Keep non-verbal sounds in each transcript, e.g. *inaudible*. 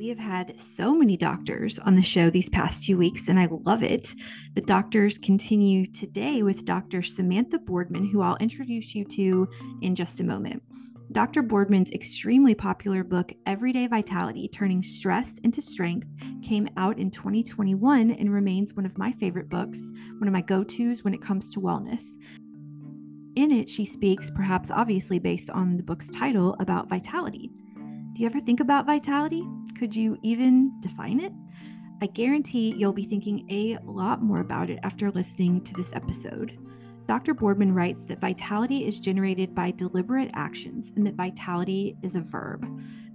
We have had so many doctors on the show these past two weeks, and I love it. The doctors continue today with Dr. Samantha Boardman, who I'll introduce you to in just a moment. Dr. Boardman's extremely popular book, Everyday Vitality Turning Stress into Strength, came out in 2021 and remains one of my favorite books, one of my go tos when it comes to wellness. In it, she speaks, perhaps obviously based on the book's title, about vitality. Do you ever think about vitality? Could you even define it? I guarantee you'll be thinking a lot more about it after listening to this episode. Dr. Boardman writes that vitality is generated by deliberate actions and that vitality is a verb.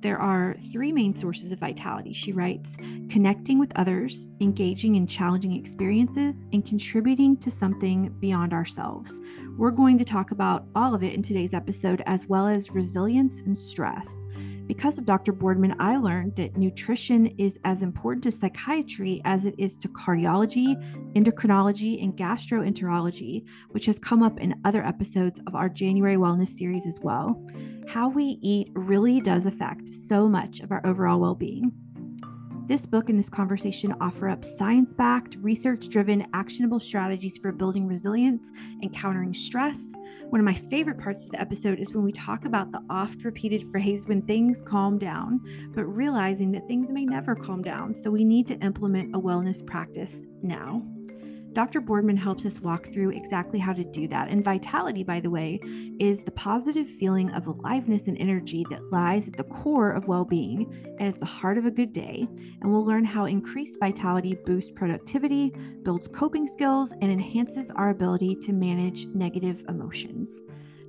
There are three main sources of vitality. She writes connecting with others, engaging in challenging experiences, and contributing to something beyond ourselves. We're going to talk about all of it in today's episode, as well as resilience and stress. Because of Dr. Boardman, I learned that nutrition is as important to psychiatry as it is to cardiology, endocrinology, and gastroenterology, which has come up in other episodes of our January Wellness series as well. How we eat really does affect so much of our overall well being. This book and this conversation offer up science backed, research driven, actionable strategies for building resilience and countering stress. One of my favorite parts of the episode is when we talk about the oft repeated phrase when things calm down, but realizing that things may never calm down. So we need to implement a wellness practice now. Dr. Boardman helps us walk through exactly how to do that. And vitality, by the way, is the positive feeling of aliveness and energy that lies at the core of well being and at the heart of a good day. And we'll learn how increased vitality boosts productivity, builds coping skills, and enhances our ability to manage negative emotions.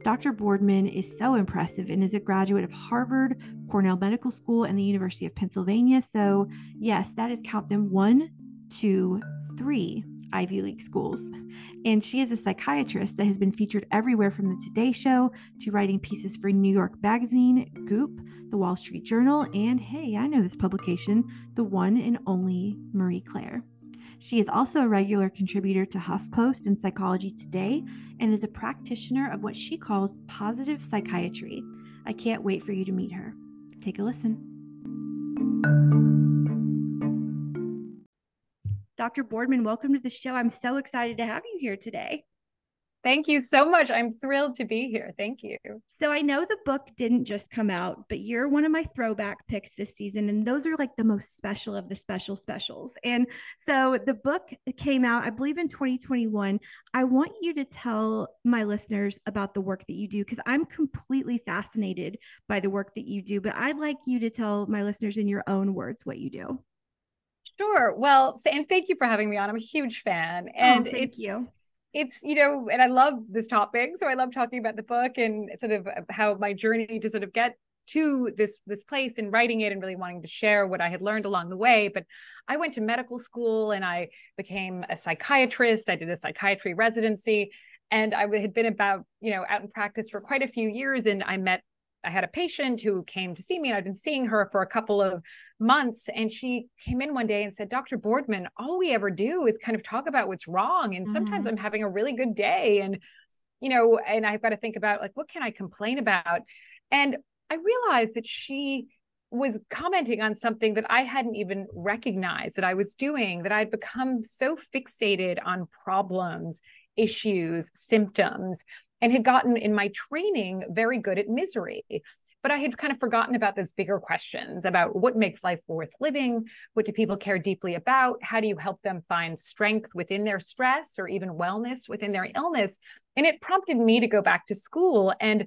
Dr. Boardman is so impressive and is a graduate of Harvard, Cornell Medical School, and the University of Pennsylvania. So, yes, that is count them one, two, three Ivy League schools. And she is a psychiatrist that has been featured everywhere from The Today Show to writing pieces for New York Magazine, Goop, The Wall Street Journal, and hey, I know this publication, the one and only Marie Claire. She is also a regular contributor to HuffPost and Psychology Today and is a practitioner of what she calls positive psychiatry. I can't wait for you to meet her. Take a listen. Dr. Boardman, welcome to the show. I'm so excited to have you here today. Thank you so much. I'm thrilled to be here. Thank you. So, I know the book didn't just come out, but you're one of my throwback picks this season. And those are like the most special of the special specials. And so, the book came out, I believe, in 2021. I want you to tell my listeners about the work that you do because I'm completely fascinated by the work that you do. But I'd like you to tell my listeners in your own words what you do. Sure. Well, th- and thank you for having me on. I'm a huge fan. Oh, and oh, thank it's, you. It's, you know, and I love this topic. So I love talking about the book and sort of uh, how my journey to sort of get to this this place and writing it and really wanting to share what I had learned along the way. But I went to medical school and I became a psychiatrist. I did a psychiatry residency and I had been about, you know, out in practice for quite a few years. And I met I had a patient who came to see me, and I'd been seeing her for a couple of months. And she came in one day and said, Dr. Boardman, all we ever do is kind of talk about what's wrong. And sometimes mm-hmm. I'm having a really good day. And, you know, and I've got to think about like, what can I complain about? And I realized that she was commenting on something that I hadn't even recognized that I was doing, that I'd become so fixated on problems, issues, symptoms and had gotten in my training very good at misery. But I had kind of forgotten about those bigger questions about what makes life worth living? What do people care deeply about? How do you help them find strength within their stress or even wellness within their illness? And it prompted me to go back to school. And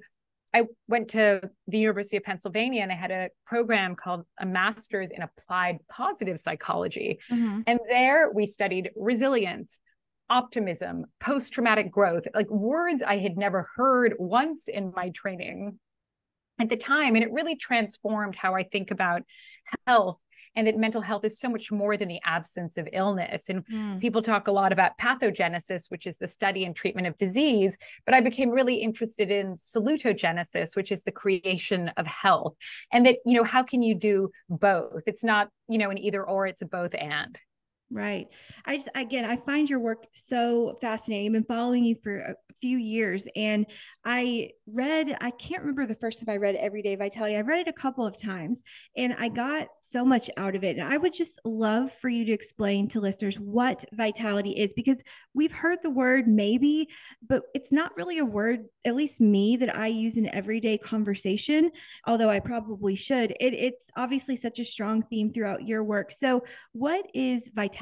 I went to the University of Pennsylvania and I had a program called a master's in applied positive psychology. Mm-hmm. And there we studied resilience, optimism, post traumatic growth, like words I had never heard once in my training at the time. And it really transformed how I think about health and that mental health is so much more than the absence of illness. And mm. people talk a lot about pathogenesis, which is the study and treatment of disease. But I became really interested in salutogenesis, which is the creation of health. And that, you know, how can you do both? It's not, you know, an either or, it's a both and. Right. I just, again, I find your work so fascinating. I've been following you for a few years and I read, I can't remember the first time I read Everyday Vitality. I read it a couple of times and I got so much out of it. And I would just love for you to explain to listeners what vitality is because we've heard the word maybe, but it's not really a word, at least me, that I use in everyday conversation, although I probably should. It, it's obviously such a strong theme throughout your work. So, what is vitality?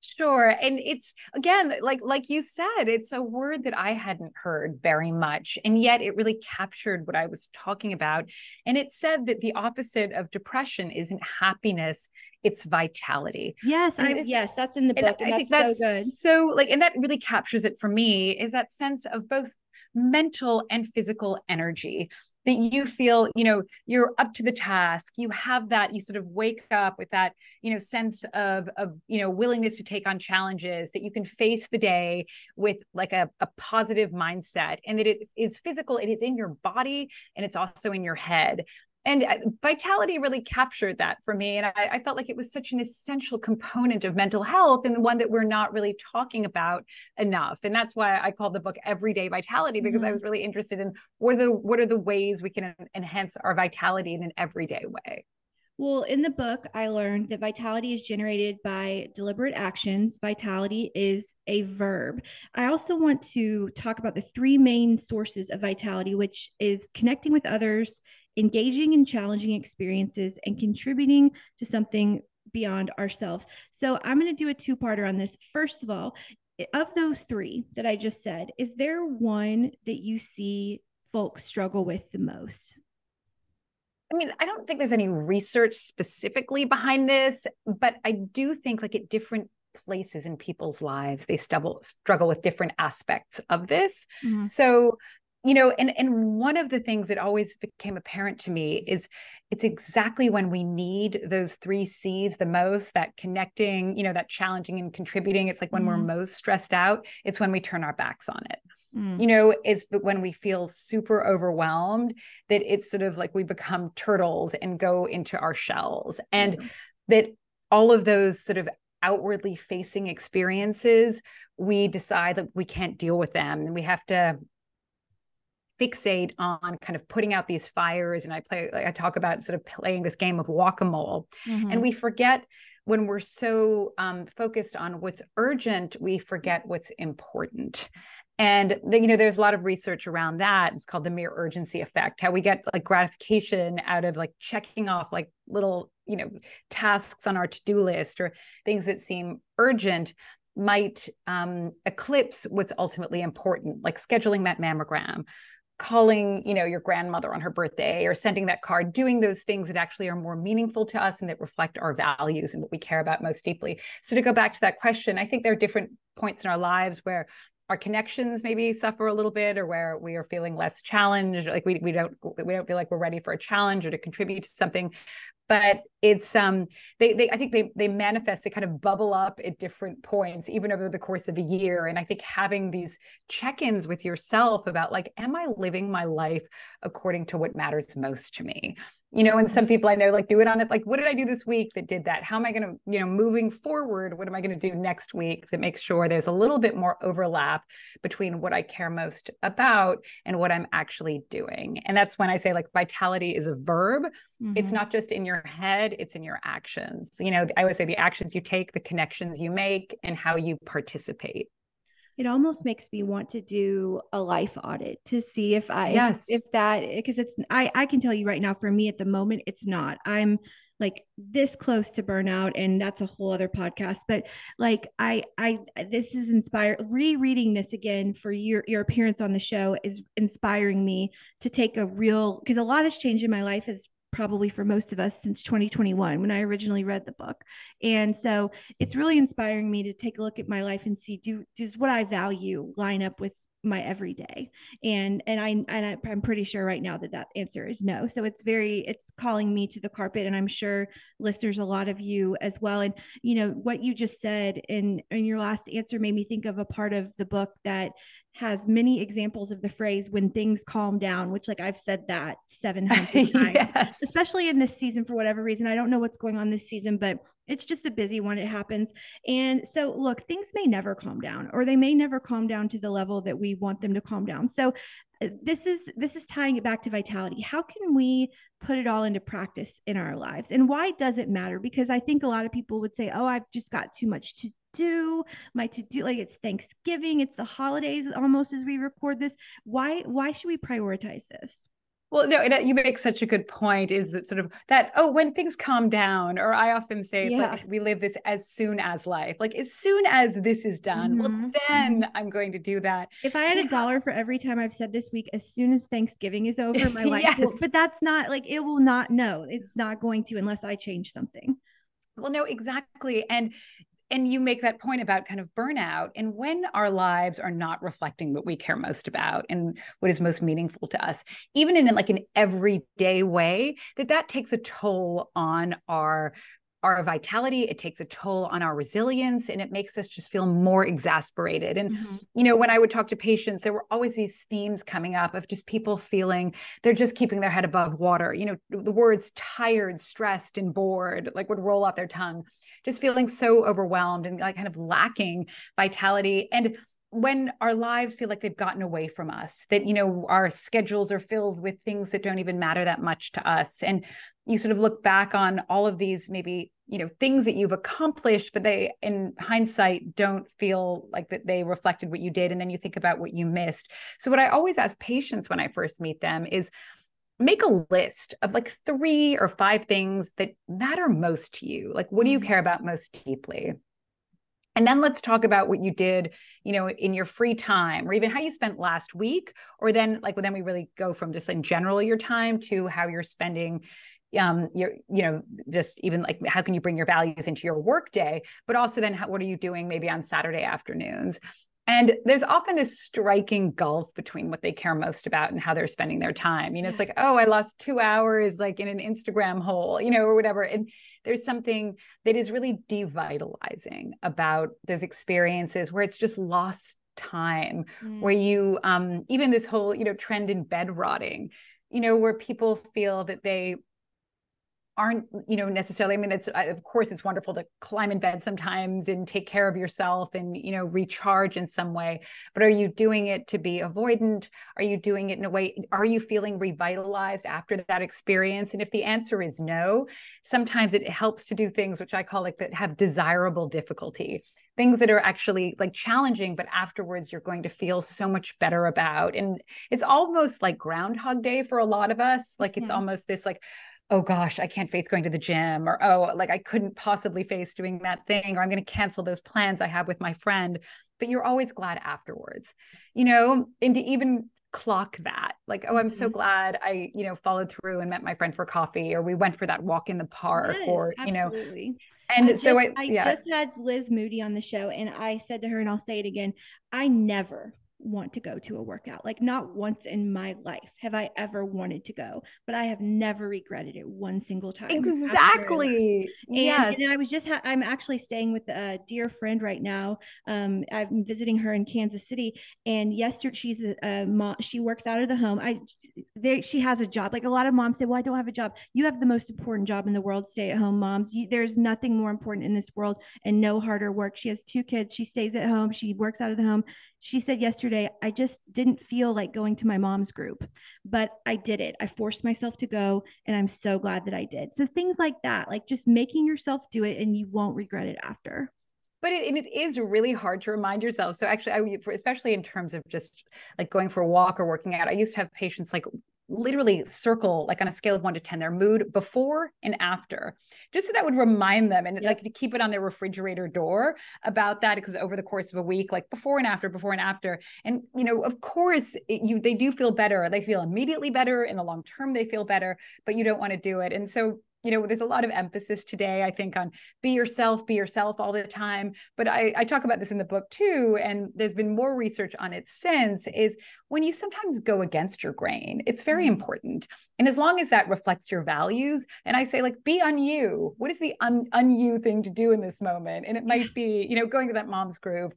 Sure. And it's again, like like you said, it's a word that I hadn't heard very much. And yet it really captured what I was talking about. And it said that the opposite of depression isn't happiness, it's vitality. Yes, I yes, that's in the book. I think that's so good. So like, and that really captures it for me is that sense of both mental and physical energy that you feel you know you're up to the task you have that you sort of wake up with that you know sense of of you know willingness to take on challenges that you can face the day with like a, a positive mindset and that it is physical it is in your body and it's also in your head and uh, vitality really captured that for me and I, I, felt like it was such an essential component of mental health and one that we're not really talking about enough and that's why i called the book everyday vitality because mm-hmm. i was really interested in what are the what are the ways we can enhance our vitality in an everyday way well, in the book, I learned that vitality is generated by deliberate actions. Vitality is a verb. I also want to talk about the three main sources of vitality, which is connecting with others, engaging in challenging experiences, and contributing to something beyond ourselves. So I'm going to do a two parter on this. First of all, of those three that I just said, is there one that you see folks struggle with the most? I mean, I don't think there's any research specifically behind this, but I do think like at different places in people's lives, they struggle struggle with different aspects of this. Mm-hmm. So you know and and one of the things that always became apparent to me is it's exactly when we need those three c's the most that connecting you know that challenging and contributing it's like when mm. we're most stressed out it's when we turn our backs on it mm. you know it's when we feel super overwhelmed that it's sort of like we become turtles and go into our shells and mm. that all of those sort of outwardly facing experiences we decide that we can't deal with them and we have to fixate on kind of putting out these fires and i play i talk about sort of playing this game of whack-a-mole. Mm-hmm. and we forget when we're so um, focused on what's urgent we forget what's important. And the, you know there's a lot of research around that. It's called the mere urgency effect how we get like gratification out of like checking off like little you know tasks on our to-do list or things that seem urgent might um, eclipse what's ultimately important like scheduling that mammogram calling you know your grandmother on her birthday or sending that card doing those things that actually are more meaningful to us and that reflect our values and what we care about most deeply. So to go back to that question i think there are different points in our lives where our connections maybe suffer a little bit or where we are feeling less challenged like we, we don't we don't feel like we're ready for a challenge or to contribute to something. But it's um they they I think they they manifest they kind of bubble up at different points even over the course of a year. And I think having these check-ins with yourself about like am I living my life according to what matters most to me? You know and some people I know like do it on it like what did I do this week that did that? How am I going to you know moving forward what am I going to do next week that makes sure there's a little bit more overlap between what I care most about and what I'm actually doing? And that's when I say like vitality is a verb. Mm-hmm. it's not just in your head it's in your actions. You know, I would say the actions you take, the connections you make, and how you participate. It almost makes me want to do a life audit to see if I yes. if, if that because it's I I can tell you right now for me at the moment it's not. I'm like this close to burnout and that's a whole other podcast but like i i this is inspired rereading this again for your your appearance on the show is inspiring me to take a real because a lot has changed in my life as probably for most of us since 2021 when I originally read the book. And so it's really inspiring me to take a look at my life and see do does what I value line up with my everyday and and i and I, i'm pretty sure right now that that answer is no so it's very it's calling me to the carpet and i'm sure listeners a lot of you as well and you know what you just said in in your last answer made me think of a part of the book that has many examples of the phrase when things calm down, which like I've said that 700 *laughs* times, yes. especially in this season for whatever reason. I don't know what's going on this season, but it's just a busy one. It happens. And so, look, things may never calm down, or they may never calm down to the level that we want them to calm down. So, uh, this is this is tying it back to vitality how can we put it all into practice in our lives and why does it matter because i think a lot of people would say oh i've just got too much to do my to do like it's thanksgiving it's the holidays almost as we record this why why should we prioritize this well, no, you make such a good point. Is that sort of that? Oh, when things calm down, or I often say, it's yeah. like we live this as soon as life. Like as soon as this is done, mm-hmm. well, then mm-hmm. I'm going to do that. If I had a dollar for every time I've said this week, as soon as Thanksgiving is over, *laughs* my life. yes. will, but that's not like it will not. No, it's not going to unless I change something. Well, no, exactly. And and you make that point about kind of burnout and when our lives are not reflecting what we care most about and what is most meaningful to us even in like an everyday way that that takes a toll on our our vitality it takes a toll on our resilience and it makes us just feel more exasperated and mm-hmm. you know when i would talk to patients there were always these themes coming up of just people feeling they're just keeping their head above water you know the words tired stressed and bored like would roll off their tongue just feeling so overwhelmed and like kind of lacking vitality and when our lives feel like they've gotten away from us that you know our schedules are filled with things that don't even matter that much to us. And you sort of look back on all of these maybe you know things that you've accomplished but they in hindsight don't feel like that they reflected what you did. And then you think about what you missed. So what i always ask patients when i first meet them is make a list of like three or five things that matter most to you. Like what do you mm-hmm. care about most deeply and then let's talk about what you did, you know, in your free time or even how you spent last week. Or then like well, then we really go from just in general your time to how you're spending um your you know just even like how can you bring your values into your work day but also then how, what are you doing maybe on saturday afternoons and there's often this striking gulf between what they care most about and how they're spending their time. You know, it's like, oh, I lost two hours like in an Instagram hole, you know, or whatever. And there's something that is really devitalizing about those experiences where it's just lost time, mm. where you um even this whole, you know, trend in bed rotting, you know, where people feel that they aren't you know necessarily i mean it's of course it's wonderful to climb in bed sometimes and take care of yourself and you know recharge in some way. But are you doing it to be avoidant? Are you doing it in a way are you feeling revitalized after that experience? And if the answer is no sometimes it helps to do things which i call like that have desirable difficulty things that are actually like challenging but afterwards you're going to feel so much better about. And it's almost like groundhog day for a lot of us. Like it's mm-hmm. almost this like oh gosh, I can't face going to the gym, or oh, like I couldn't possibly face doing that thing, or I'm going to cancel those plans I have with my friend. But you're always glad afterwards, you know, and to even clock that like oh i'm so mm-hmm. glad i you know followed through and met my friend for coffee or we went for that walk in the park yes, or you know and I so just, I, I just had liz moody on the show and i said to her and i'll say it again i never want to go to a workout. Like not once in my life have I ever wanted to go, but I have never regretted it one single time. Exactly. And, yes. and I was just ha- I'm actually staying with a dear friend right now. Um, I'm visiting her in Kansas City, and yesterday she's a, a mom. She works out of the home. I they, she has a job. Like a lot of moms say, "Well, I don't have a job." You have the most important job in the world. Stay at home moms. You, there's nothing more important in this world, and no harder work. She has two kids. She stays at home. She works out of the home she said yesterday, I just didn't feel like going to my mom's group, but I did it. I forced myself to go, and I'm so glad that I did. So things like that, like just making yourself do it and you won't regret it after but it, it is really hard to remind yourself so actually I, especially in terms of just like going for a walk or working out i used to have patients like literally circle like on a scale of one to 10 their mood before and after just so that would remind them and yep. like to keep it on their refrigerator door about that because over the course of a week like before and after before and after. And you know of course it, you they do feel better. They feel immediately better. In the long term they feel better but you don't want to do it. And so you know there's a lot of emphasis today i think on be yourself be yourself all the time. But I, I talk about this in the book too and there's been more research on it since is when you sometimes go against your grain it's very mm-hmm. important. And as long as that reflects your values and i say like be on you. What is the un, un you thing to do in this moment? And it might be you know going to that mom's group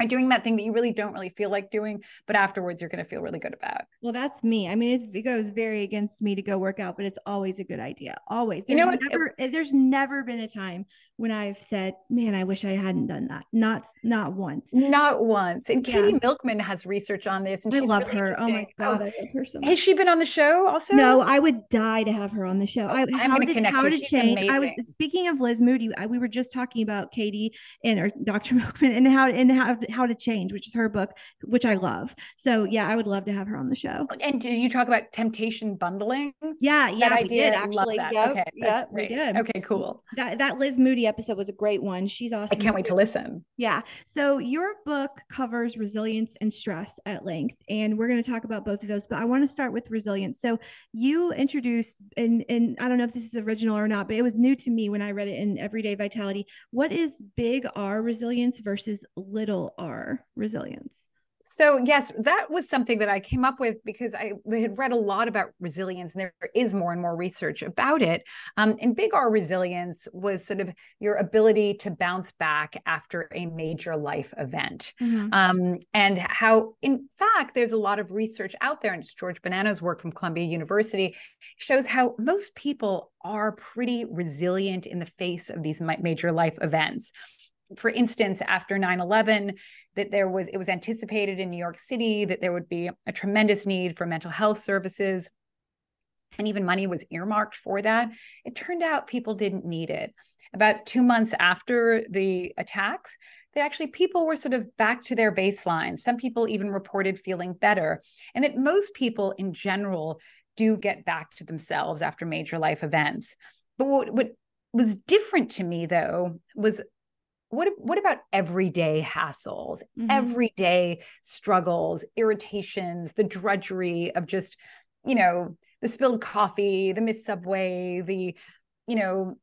are doing that thing that you really don't really feel like doing, but afterwards you're going to feel really good about. Well, that's me. I mean, it, goes very against me to go work out, but it's always a good idea. Always. There's you know, never, it, there's never been a time when I've said, "Man, I wish I hadn't done that." Not, not once. Not once. And Katy yeah. Milkman has research on this, and I she's love really her. Oh my god, oh, I love her so much. Has she been on the show also? No, I would die to have her on the show. I, I'm how did, how did change? I was speaking of Liz Moody. I, we were just talking about Katy and or Dr. *laughs* Milkman and how and how how to change, which is her book, which I love. So yeah, I would love to have her on the show. Oh, and did you talk about temptation bundling? Yeah, yeah, that we did actually. Yep, okay, yep, we did. Okay, cool. That that Liz Moody episode was a great one. She's awesome. I can't wait to listen. Yeah. So your book covers resilience and stress at length, and we're going to talk about both of those. But I want to start with resilience. So you introduced, and and I don't know if this is original or not, but it was new to me when I read it in Everyday Vitality. What is big R resilience versus little R resilience? So yes, that was something that I came up with because I had read a lot about resilience, and there is more and more research about it. Um, and big R resilience was sort of your ability to bounce back after a major life event, mm-hmm. um, and how, in fact, there's a lot of research out there, and it's George Bonanno's work from Columbia University shows how most people are pretty resilient in the face of these major life events for instance, after 9 11, that there was, it was anticipated in New York City that there would be a tremendous need for mental health services. And even money was earmarked for that. It turned out people didn't need it. About two months after the attacks, that actually people were sort of back to their baseline. Some people even reported feeling better. And that most people in general do get back to themselves after major life events. But what, what was different to me, though, was what what about everyday hassles mm-hmm. everyday struggles irritations the drudgery of just you know the spilled coffee the missed subway the you know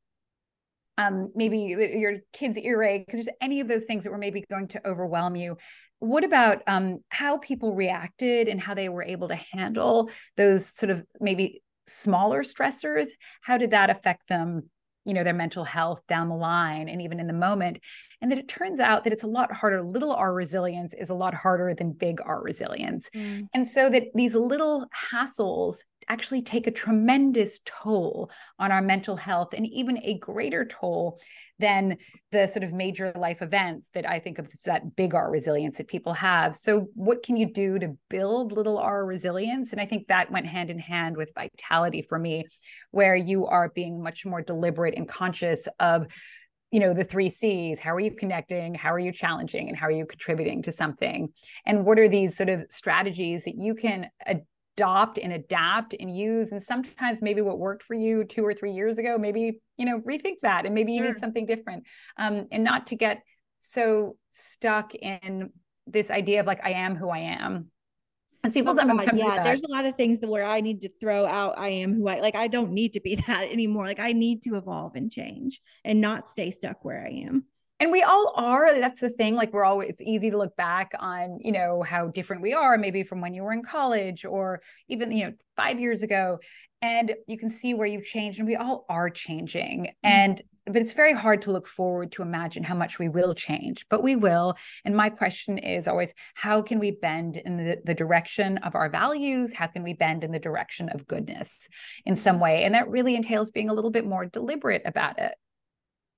um maybe your kid's earache because there's any of those things that were maybe going to overwhelm you what about um how people reacted and how they were able to handle those sort of maybe smaller stressors how did that affect them you know their mental health down the line and even in the moment and that it turns out that it's a lot harder little r resilience is a lot harder than big r resilience mm. and so that these little hassles actually take a tremendous toll on our mental health and even a greater toll than the sort of major life events that I think of as that big R resilience that people have. So, what can you do to build little R resilience? And I think that went hand in hand with vitality for me, where you are being much more deliberate and conscious of you know the three c's how are you connecting how are you challenging and how are you contributing to something and what are these sort of strategies that you can adopt and adapt and use and sometimes maybe what worked for you two or three years ago maybe you know rethink that and maybe you sure. need something different. Um, and not to get so stuck in this idea of like i am who i am. As people oh God, yeah there's a lot of things where i need to throw out i am who i like i don't need to be *laughs* that anymore. Like i need to evolve and change and not stay stuck where i am and we all are that's the thing like we're always it's easy to look back on you know how different we are maybe from when you were in college or even you know 5 years ago and you can see where you've changed and we all are changing mm-hmm. and but it's very hard to look forward to imagine how much we will change but we will and my question is always how can we bend in the, the direction of our values? How can we bend in the direction of goodness in some way? And that really entails being a little bit more deliberate about it.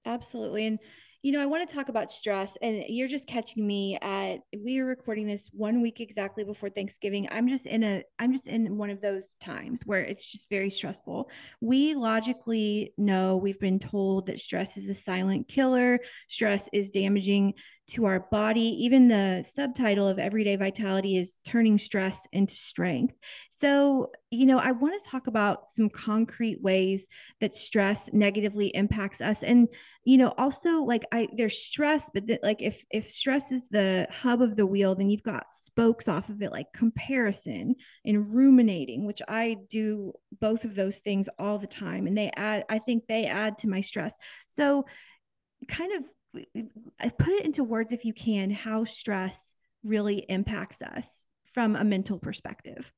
Absolutely and you know, I want to talk about stress, and you're just catching me at. We are recording this one week exactly before Thanksgiving. I'm just in a. I'm just in one of those times where it's just very stressful. We logically know we've been told that stress is a silent killer. Stress is damaging to our body. Even the subtitle of Everyday Vitality is Turning Stress into Strength. So, you know, I want to talk about some concrete ways that stress negatively impacts us. And, you know, also like I there's stress, but that like if if stress is the hub of the wheel, then you've got spokes off of it like comparison and ruminating, which I do both of those things all the time. And they add, I think they add to my stress. So kind of put it into words if you can how stress really impacts us from a mental perspective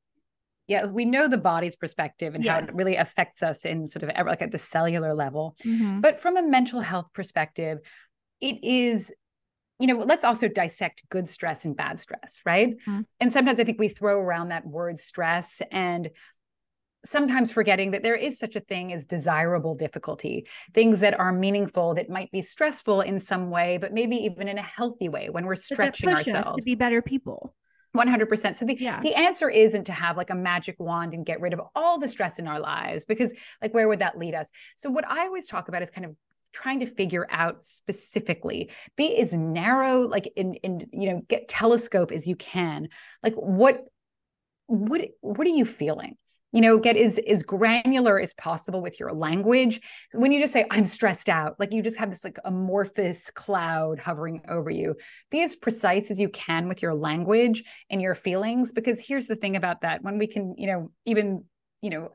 yeah we know the body's perspective and yes. how it really affects us in sort of like at the cellular level mm-hmm. but from a mental health perspective it is you know, let's also dissect good stress and bad stress, right? Mm-hmm. And sometimes I think we throw around that word stress and sometimes forgetting that there is such a thing as desirable difficulty, things that are meaningful that might be stressful in some way, but maybe even in a healthy way when we're stretching ourselves to be better people. 100%. So the, yeah. the answer isn't to have like a magic wand and get rid of all the stress in our lives because like where would that lead us? So what I always talk about is kind of trying to figure out specifically be as narrow like in in you know get telescope as you can like what what what are you feeling you know get as as granular as possible with your language when you just say i'm stressed out like you just have this like amorphous cloud hovering over you be as precise as you can with your language and your feelings because here's the thing about that when we can you know even you know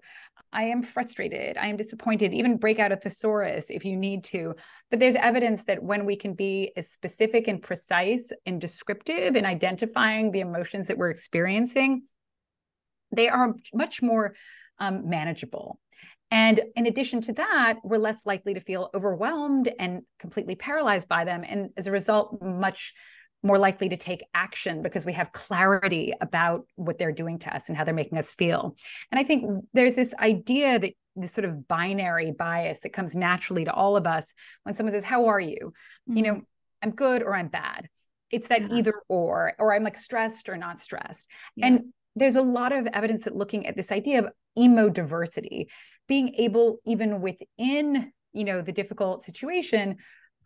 I am frustrated. I am disappointed. Even break out a thesaurus if you need to. But there's evidence that when we can be as specific and precise and descriptive in identifying the emotions that we're experiencing, they are much more um, manageable. And in addition to that, we're less likely to feel overwhelmed and completely paralyzed by them. And as a result, much more likely to take action because we have clarity about what they're doing to us and how they're making us feel. And I think there's this idea that this sort of binary bias that comes naturally to all of us when someone says, How are you? Mm-hmm. You know, I'm good or I'm bad. It's that yeah. either or, or I'm like stressed or not stressed. Yeah. And there's a lot of evidence that looking at this idea of emodiversity, being able, even within, you know, the difficult situation,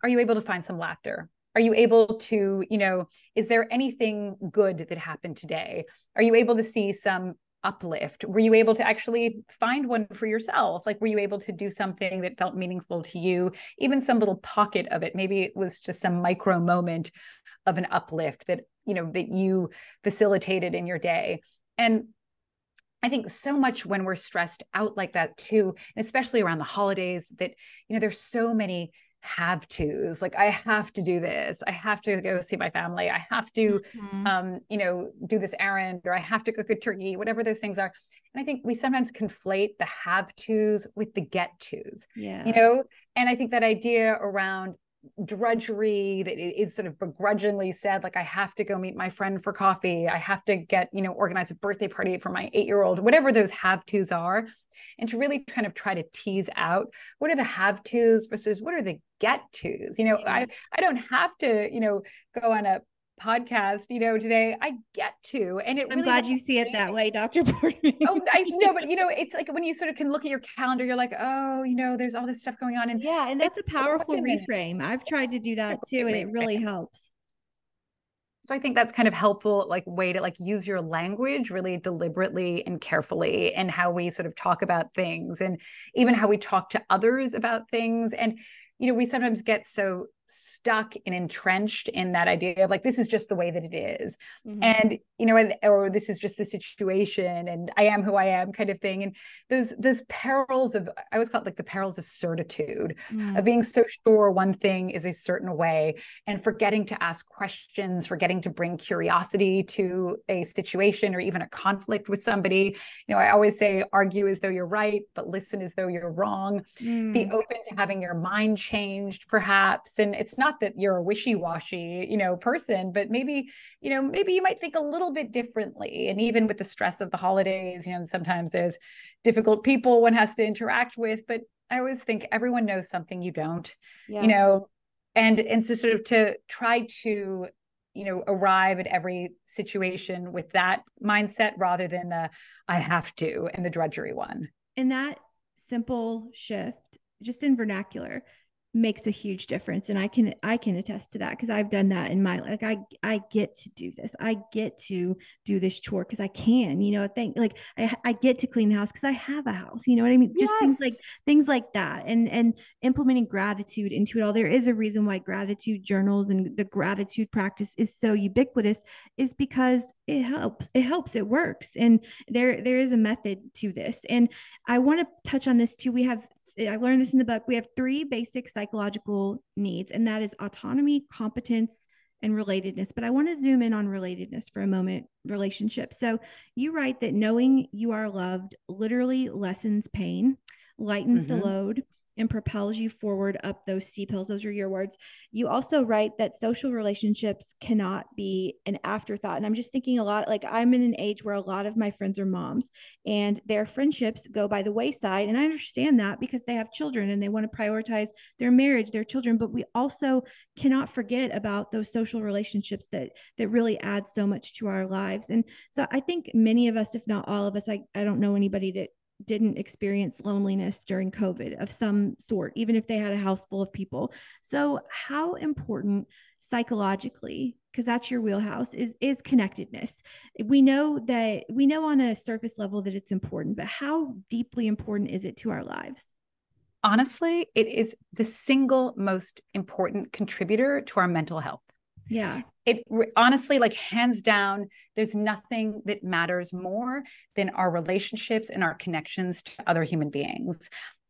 are you able to find some laughter? are you able to you know is there anything good that happened today? Are you able to see some uplift? Were you able to actually find one for yourself? Like were you able to do something that felt meaningful to you? Even some little pocket of it. Maybe it was just some micro moment of an uplift that you know that you facilitated in your day and I think so much when we're stressed out like that too, and especially around the holidays, that you know there's so many have to's like i have to do this. I have to go see my family. I have to mm-hmm. um you know do this errand or i have to cook a turkey whatever those things are. And i think we sometimes conflate the have to's with the get to's yeah. you know? And i think that idea around drudgery that is sort of begrudgingly said like i have to go meet my friend for coffee. I have to get you know organize a birthday party for my eight year old whatever those have to's are and to really kind of try to tease out what are the have to's versus what are the get to's you know i i don't have to you know go on a podcast, you know, today. I get to, and it. I'm glad you see it that way, Dr. Boardman. *laughs* oh, I know, but you know, it's like when you sort of can look at your calendar, you're like, oh, you know, there's all this stuff going on, and yeah, and that's a powerful reframe. I've tried to do that too, and it really helps. So I think that's kind of helpful, like way to like use your language really deliberately and carefully, and how we sort of talk about things, and even how we talk to others about things, and you know, we sometimes get so stuck and entrenched in that idea of like this is just the way that it is. Mm-hmm. and you know and, or this is just the situation and i am who i am kind of thing and those those perils of i always call it like the perils of certitude mm. of being so sure one thing is a certain way and forgetting to ask questions forgetting to bring curiosity to a situation or even a conflict with somebody you know i always say argue as though you're right but listen as though you're wrong mm. be open to having your mind changed perhaps and it's not that you're a wishy-washy you know person but maybe you know maybe you might think a little bit differently. And even with the stress of the holidays you know sometimes there's difficult people one has to interact with but i always think everyone knows something you don't yeah. you know? And and so sort of to try to you know arrive at every situation with that mindset rather than the i have to and the drudgery one. And that simple shift just in vernacular makes a huge difference and i can i can attest to that because i've done that in my like i i get to do this. I get to do this chore because i can you know think like I, I get to clean the house because i have a house you know what i mean? Just yes. things like things like that and and implementing gratitude into it all. There is a reason why gratitude journals and the gratitude practice is so ubiquitous is because it helps it helps it works and there there is a method to this and i want to touch on this too. We have I learned this in the book. We have three basic psychological needs, and that is autonomy, competence, and relatedness. But I want to zoom in on relatedness for a moment relationship. So you write that knowing you are loved literally lessens pain, lightens mm-hmm. the load, and propels you forward up those steep hills. Those are your words. You also write that social relationships cannot be an afterthought. And I'm just thinking a lot like I'm in an age where a lot of my friends are moms and their friendships go by the wayside. And I understand that because they have children and they want to prioritize their marriage, their children. But we also cannot forget about those social relationships that that really add so much to our lives. And so I think many of us, if not all of us, I, I don't know anybody that didn't experience loneliness during COVID of some sort, even if they had a house full of people. So, how important psychologically, because that's your wheelhouse, is is connectedness. We know that we know on a surface level that it's important, but how deeply important is it to our lives? Honestly, it is the single most important contributor to our mental health. Yeah. It honestly, like hands down, there's nothing that matters more than our relationships and our connections to other human beings.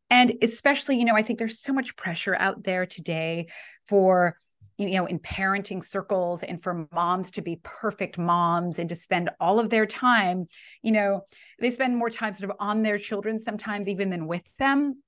And especially, you know, I think there's so much pressure out there today for, you know, in parenting circles and for moms to be perfect moms and to spend all of their time, you know, they spend more time sort of on their children sometimes even than with them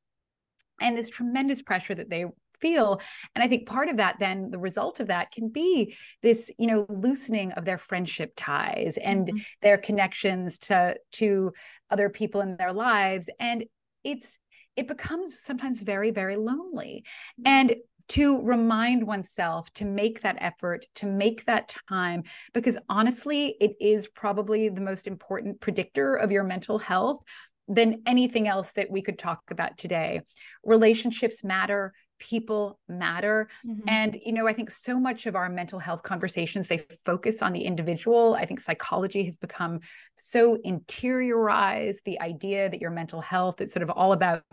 and this tremendous pressure that they feel and i think part of that then the result of that can be this you know loosening of their friendship ties and mm-hmm. their connections to to other people in their lives and it's it becomes sometimes very very lonely mm-hmm. and to remind oneself to make that effort, to make that time, because honestly, it is probably the most important predictor of your mental health than anything else that we could talk about today. Relationships matter, people matter. Mm-hmm. and you know i think so much of our mental health conversations they focus on the individual. I think psychology has become so interiorized the idea that your mental health is sort of all about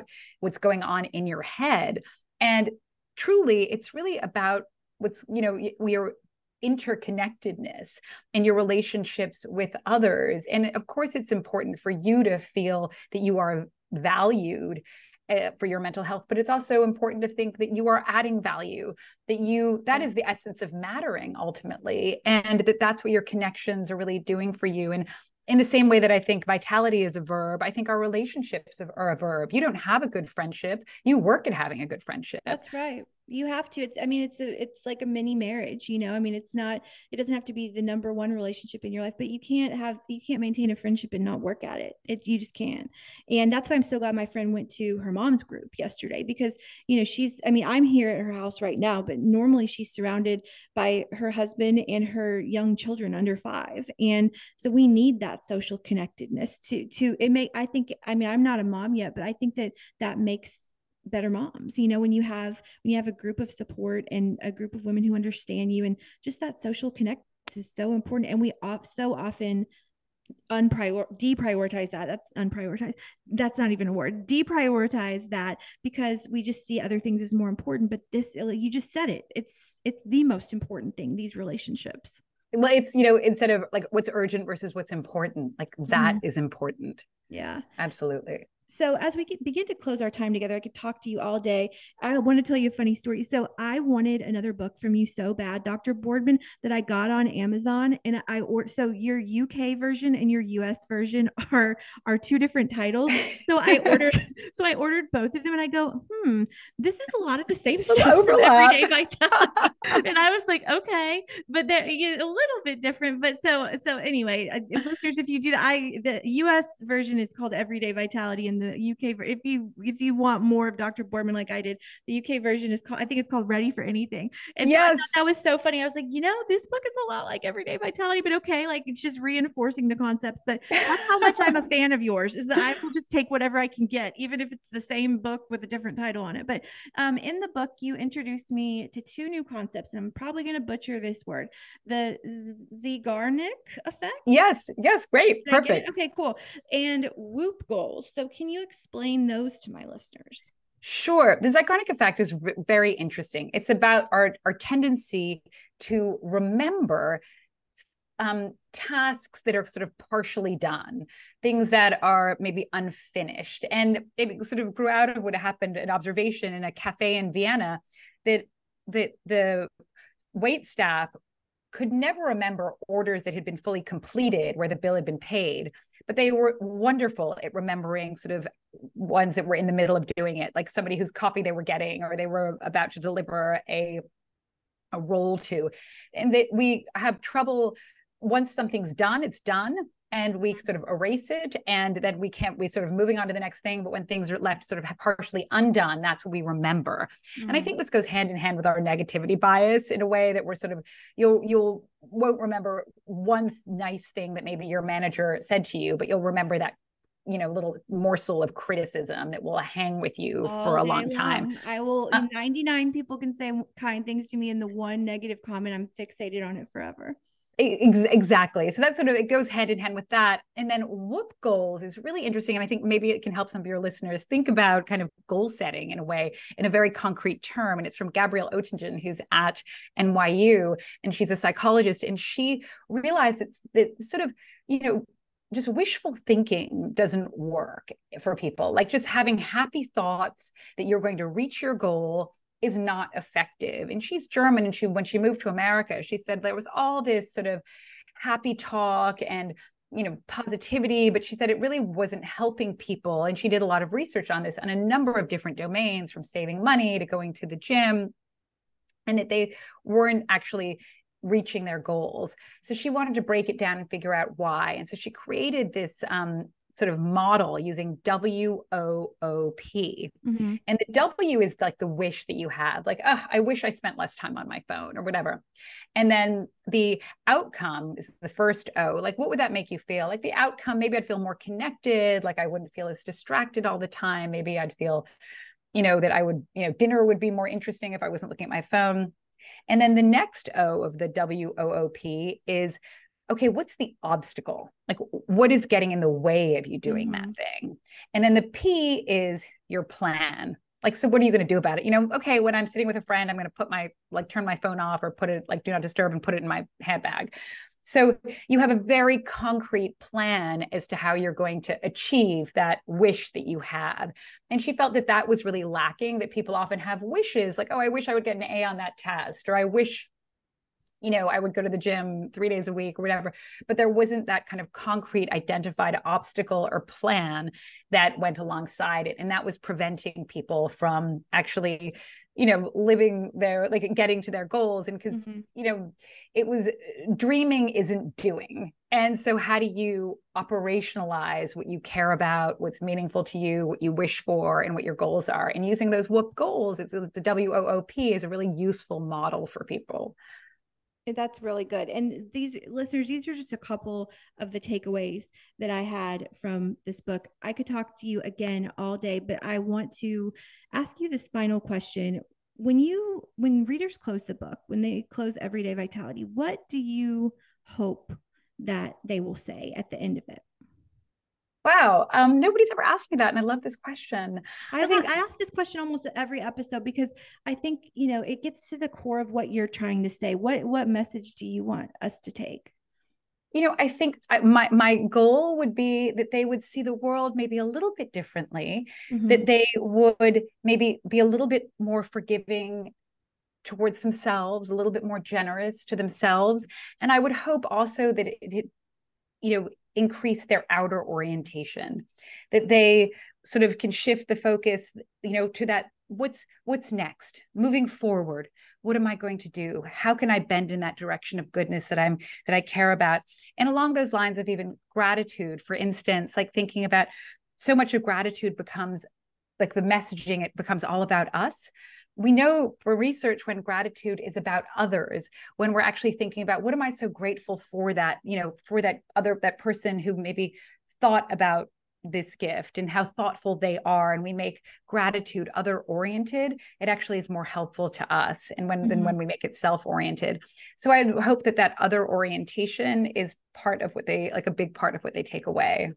what's going on in your head. And truly it's really about what's you know we are interconnectedness and your relationships with others. And of course it's important for you to feel that you are valued uh, for your mental health but it's also important to think that you are adding value that you that is the essence of mattering ultimately and that that's what your connections are really doing for you and in the same way that I think vitality is a verb, I think our relationships are a verb. You don't have a good friendship, you work at having a good friendship. That's right you have to it's i mean it's a it's like a mini marriage you know? I mean it's not it doesn't have to be the number one relationship in your life but you can't have you can't maintain a friendship and not work at it. It you just can't. And that's why i'm so glad my friend went to her mom's group yesterday because you know she's i mean i'm here at her house right now but normally she's surrounded by her husband and her young children under five. And so we need that social connectedness to to it make i think i mean i'm not a mom yet but i think that that makes better moms you know when you have when you have a group of support and a group of women who understand you and just that social connect is so important and we off so often unprior deprioritize that that's unprioritized that's not even a word deprioritize that because we just see other things as more important but this you just said it it's it's the most important thing these relationships. Well it's you know instead of like what's urgent versus what's important like that mm-hmm. is important. Yeah. Absolutely so as we begin to close our time together, I could talk to you all day. I want to tell you a funny story. So I wanted another book from you so bad, Dr. Boardman, that I got on Amazon, and I ordered. So your UK version and your US version *laughs* are are two different titles. So I ordered. *laughs* so I ordered both of them, and I go, hmm, this is a lot of the same *laughs* stuff overlap. everyday vitality. and I was like, okay, but they're a little bit different. But so so anyway, uh, listeners, if you do that, I the US version is called Everyday Vitality, and the UK if you if you want more of Dr. Boardman like I did, the UK version is called I think it's called Ready for Anything. And yes, so that was so funny. I was like, you know, this book is a lot like Everyday Vitality, but okay, like it's just reinforcing the concepts. But that's how much I'm a *laughs* fan of yours is that I will just take whatever I can get, even if it's the same book with a different title on it. But um, in the book, you introduced me to two new concepts. And I'm probably going to butcher this word, the Zeigarnik effect. Yes, yes, great, perfect. Okay, cool. And WOOP goals. So can you explain those to my listeners? Sure. The Zeigarnik effect is r- very interesting. It's about our, our tendency to remember um, tasks that are sort of partially done, things that are maybe unfinished. And it sort of grew out of what happened, an observation in a cafe in Vienna that, that the wait staff could never remember orders that had been fully completed where the bill had been paid but they were wonderful at remembering sort of ones that were in the middle of doing it, like somebody whose coffee they were getting or they were about to deliver a a roll to. And that we have trouble once something's done, it's done and we sort of erase it and then we can't we sort of moving on to the next thing but when things are left sort of partially undone that's what we remember mm. and i mm. think this goes hand in hand with our negativity bias in a way that we're sort of you'll you'll won't remember one nice thing that maybe your manager said to you but you'll remember that you know little morsel of criticism that will hang with you All for a long time i will uh, 99 people can say kind things to me and the one negative comment i'm fixated on it forever exactly. So that sort of it goes hand in hand with that. And then WOOP goals is really interesting and i think maybe it can help some of your listeners think about kind of goal setting in a way in a very concrete term. And it's from Gabriele Oettingen who's at nyu and she's a psychologist. And she realized that, that sort of you know just wishful thinking doesn't work for people. Like just having happy thoughts that you're going to reach your goal is not effective. And she's German, and she when she moved to America, she said there was all this sort of happy talk and you know positivity but she said it really wasn't helping people. And she did a lot of research on this on a number of different domains from saving money to going to the gym and that they weren't actually reaching their goals. So she wanted to break it down and figure out why. And so she created this um, sort of model using W O O P. Mm-hmm. And the W is like the wish that you have, like, oh, I wish I spent less time on my phone or whatever. And then the outcome is the first O. Like, what would that make you feel? Like, the outcome, maybe I'd feel more connected. Like, I wouldn't feel as distracted all the time. Maybe I'd feel, you know, that I would, you know, dinner would be more interesting if I wasn't looking at my phone. And then the next O of the W O O P is okay, what's the obstacle? Like, what is getting in the way of you doing mm-hmm. that thing? And then the P is your plan. Like, so what are you going to do about it? You know, okay, when I'm sitting with a friend, I'm going to put my, like, turn my phone off or put it, like, do not disturb and put it in my handbag. So you have a very concrete plan as to how you're going to achieve that wish that you have. And she felt that that was really lacking, that people often have wishes like, oh, I wish I would get an A on that test, or I wish you know, I would go to the gym three days a week or whatever, but there wasn't that kind of concrete identified obstacle or plan that went alongside it. And that was preventing people from actually, you know, living their, like getting to their goals. And because, mm-hmm. you know, it was dreaming isn't doing. And so, how do you operationalize what you care about, what's meaningful to you, what you wish for, and what your goals are? And using those WOOP goals, it's the W O O P is a really useful model for people. Eh, that's really good. And these listeners, these are just a couple of the takeaways that I had from this book. I could talk to you again all day, but I want to ask you this final question. When you when readers close the book, when they close Everyday Vitality, what do you hope that they will say at the end of it? Wow. Um, nobody's ever asked me that. And I love this question. I, I think I ask this question almost every episode because I think, you know, it gets to the core of what you're trying to say. What what message do you want us to take? You know, I think I, my my goal would be that they would see the world maybe a little bit differently, mm-hmm. that they would maybe be a little bit more forgiving towards themselves, a little bit more generous to themselves. And I would hope also that it, it you know, increase their outer orientation that they sort of can shift the focus you know to that what's what's next? Moving forward what am i going to do? How can i bend in that direction of goodness that i'm that i care about? And along those lines of even gratitude for instance like thinking about so much of gratitude becomes like the messaging it becomes all about us we know for research when gratitude is about others when we're actually thinking about what am i so grateful for that you know for that other that person who maybe thought about this gift and how thoughtful they are and we make gratitude other oriented it actually is more helpful to us and when mm-hmm. than when we make it self oriented so i hope that that other orientation is part of what they like a big part of what they take away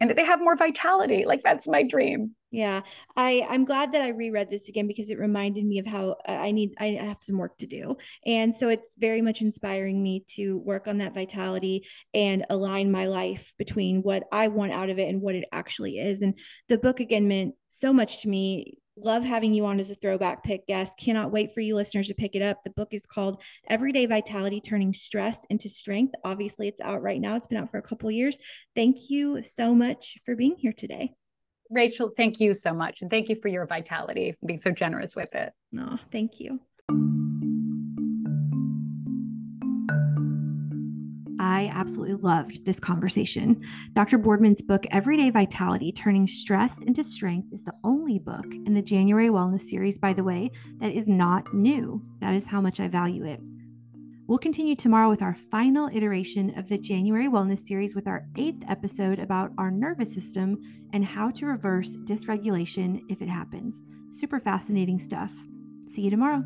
and that they have more vitality like that's my dream yeah, I I'm glad that I reread this again because it reminded me of how uh, I need I have some work to do. And so it's very much inspiring me to work on that vitality and align my life between what I want out of it and what it actually is. And the book again meant so much to me. Love having you on as a throwback pick guest. Cannot wait for you listeners to pick it up. The book is called Everyday Vitality Turning Stress into Strength. Obviously, it's out right now. It's been out for a couple years. Thank you so much for being here today. Rachel, thank you so much. And thank you for your vitality, being so generous with it. No, thank you. I absolutely loved this conversation. Dr. Boardman's book, Everyday Vitality Turning Stress into Strength, is the only book in the January Wellness series, by the way, that is not new. That is how much I value it. We'll continue tomorrow with our final iteration of the January Wellness series with our eighth episode about our nervous system and how to reverse dysregulation if it happens. Super fascinating stuff. See you tomorrow.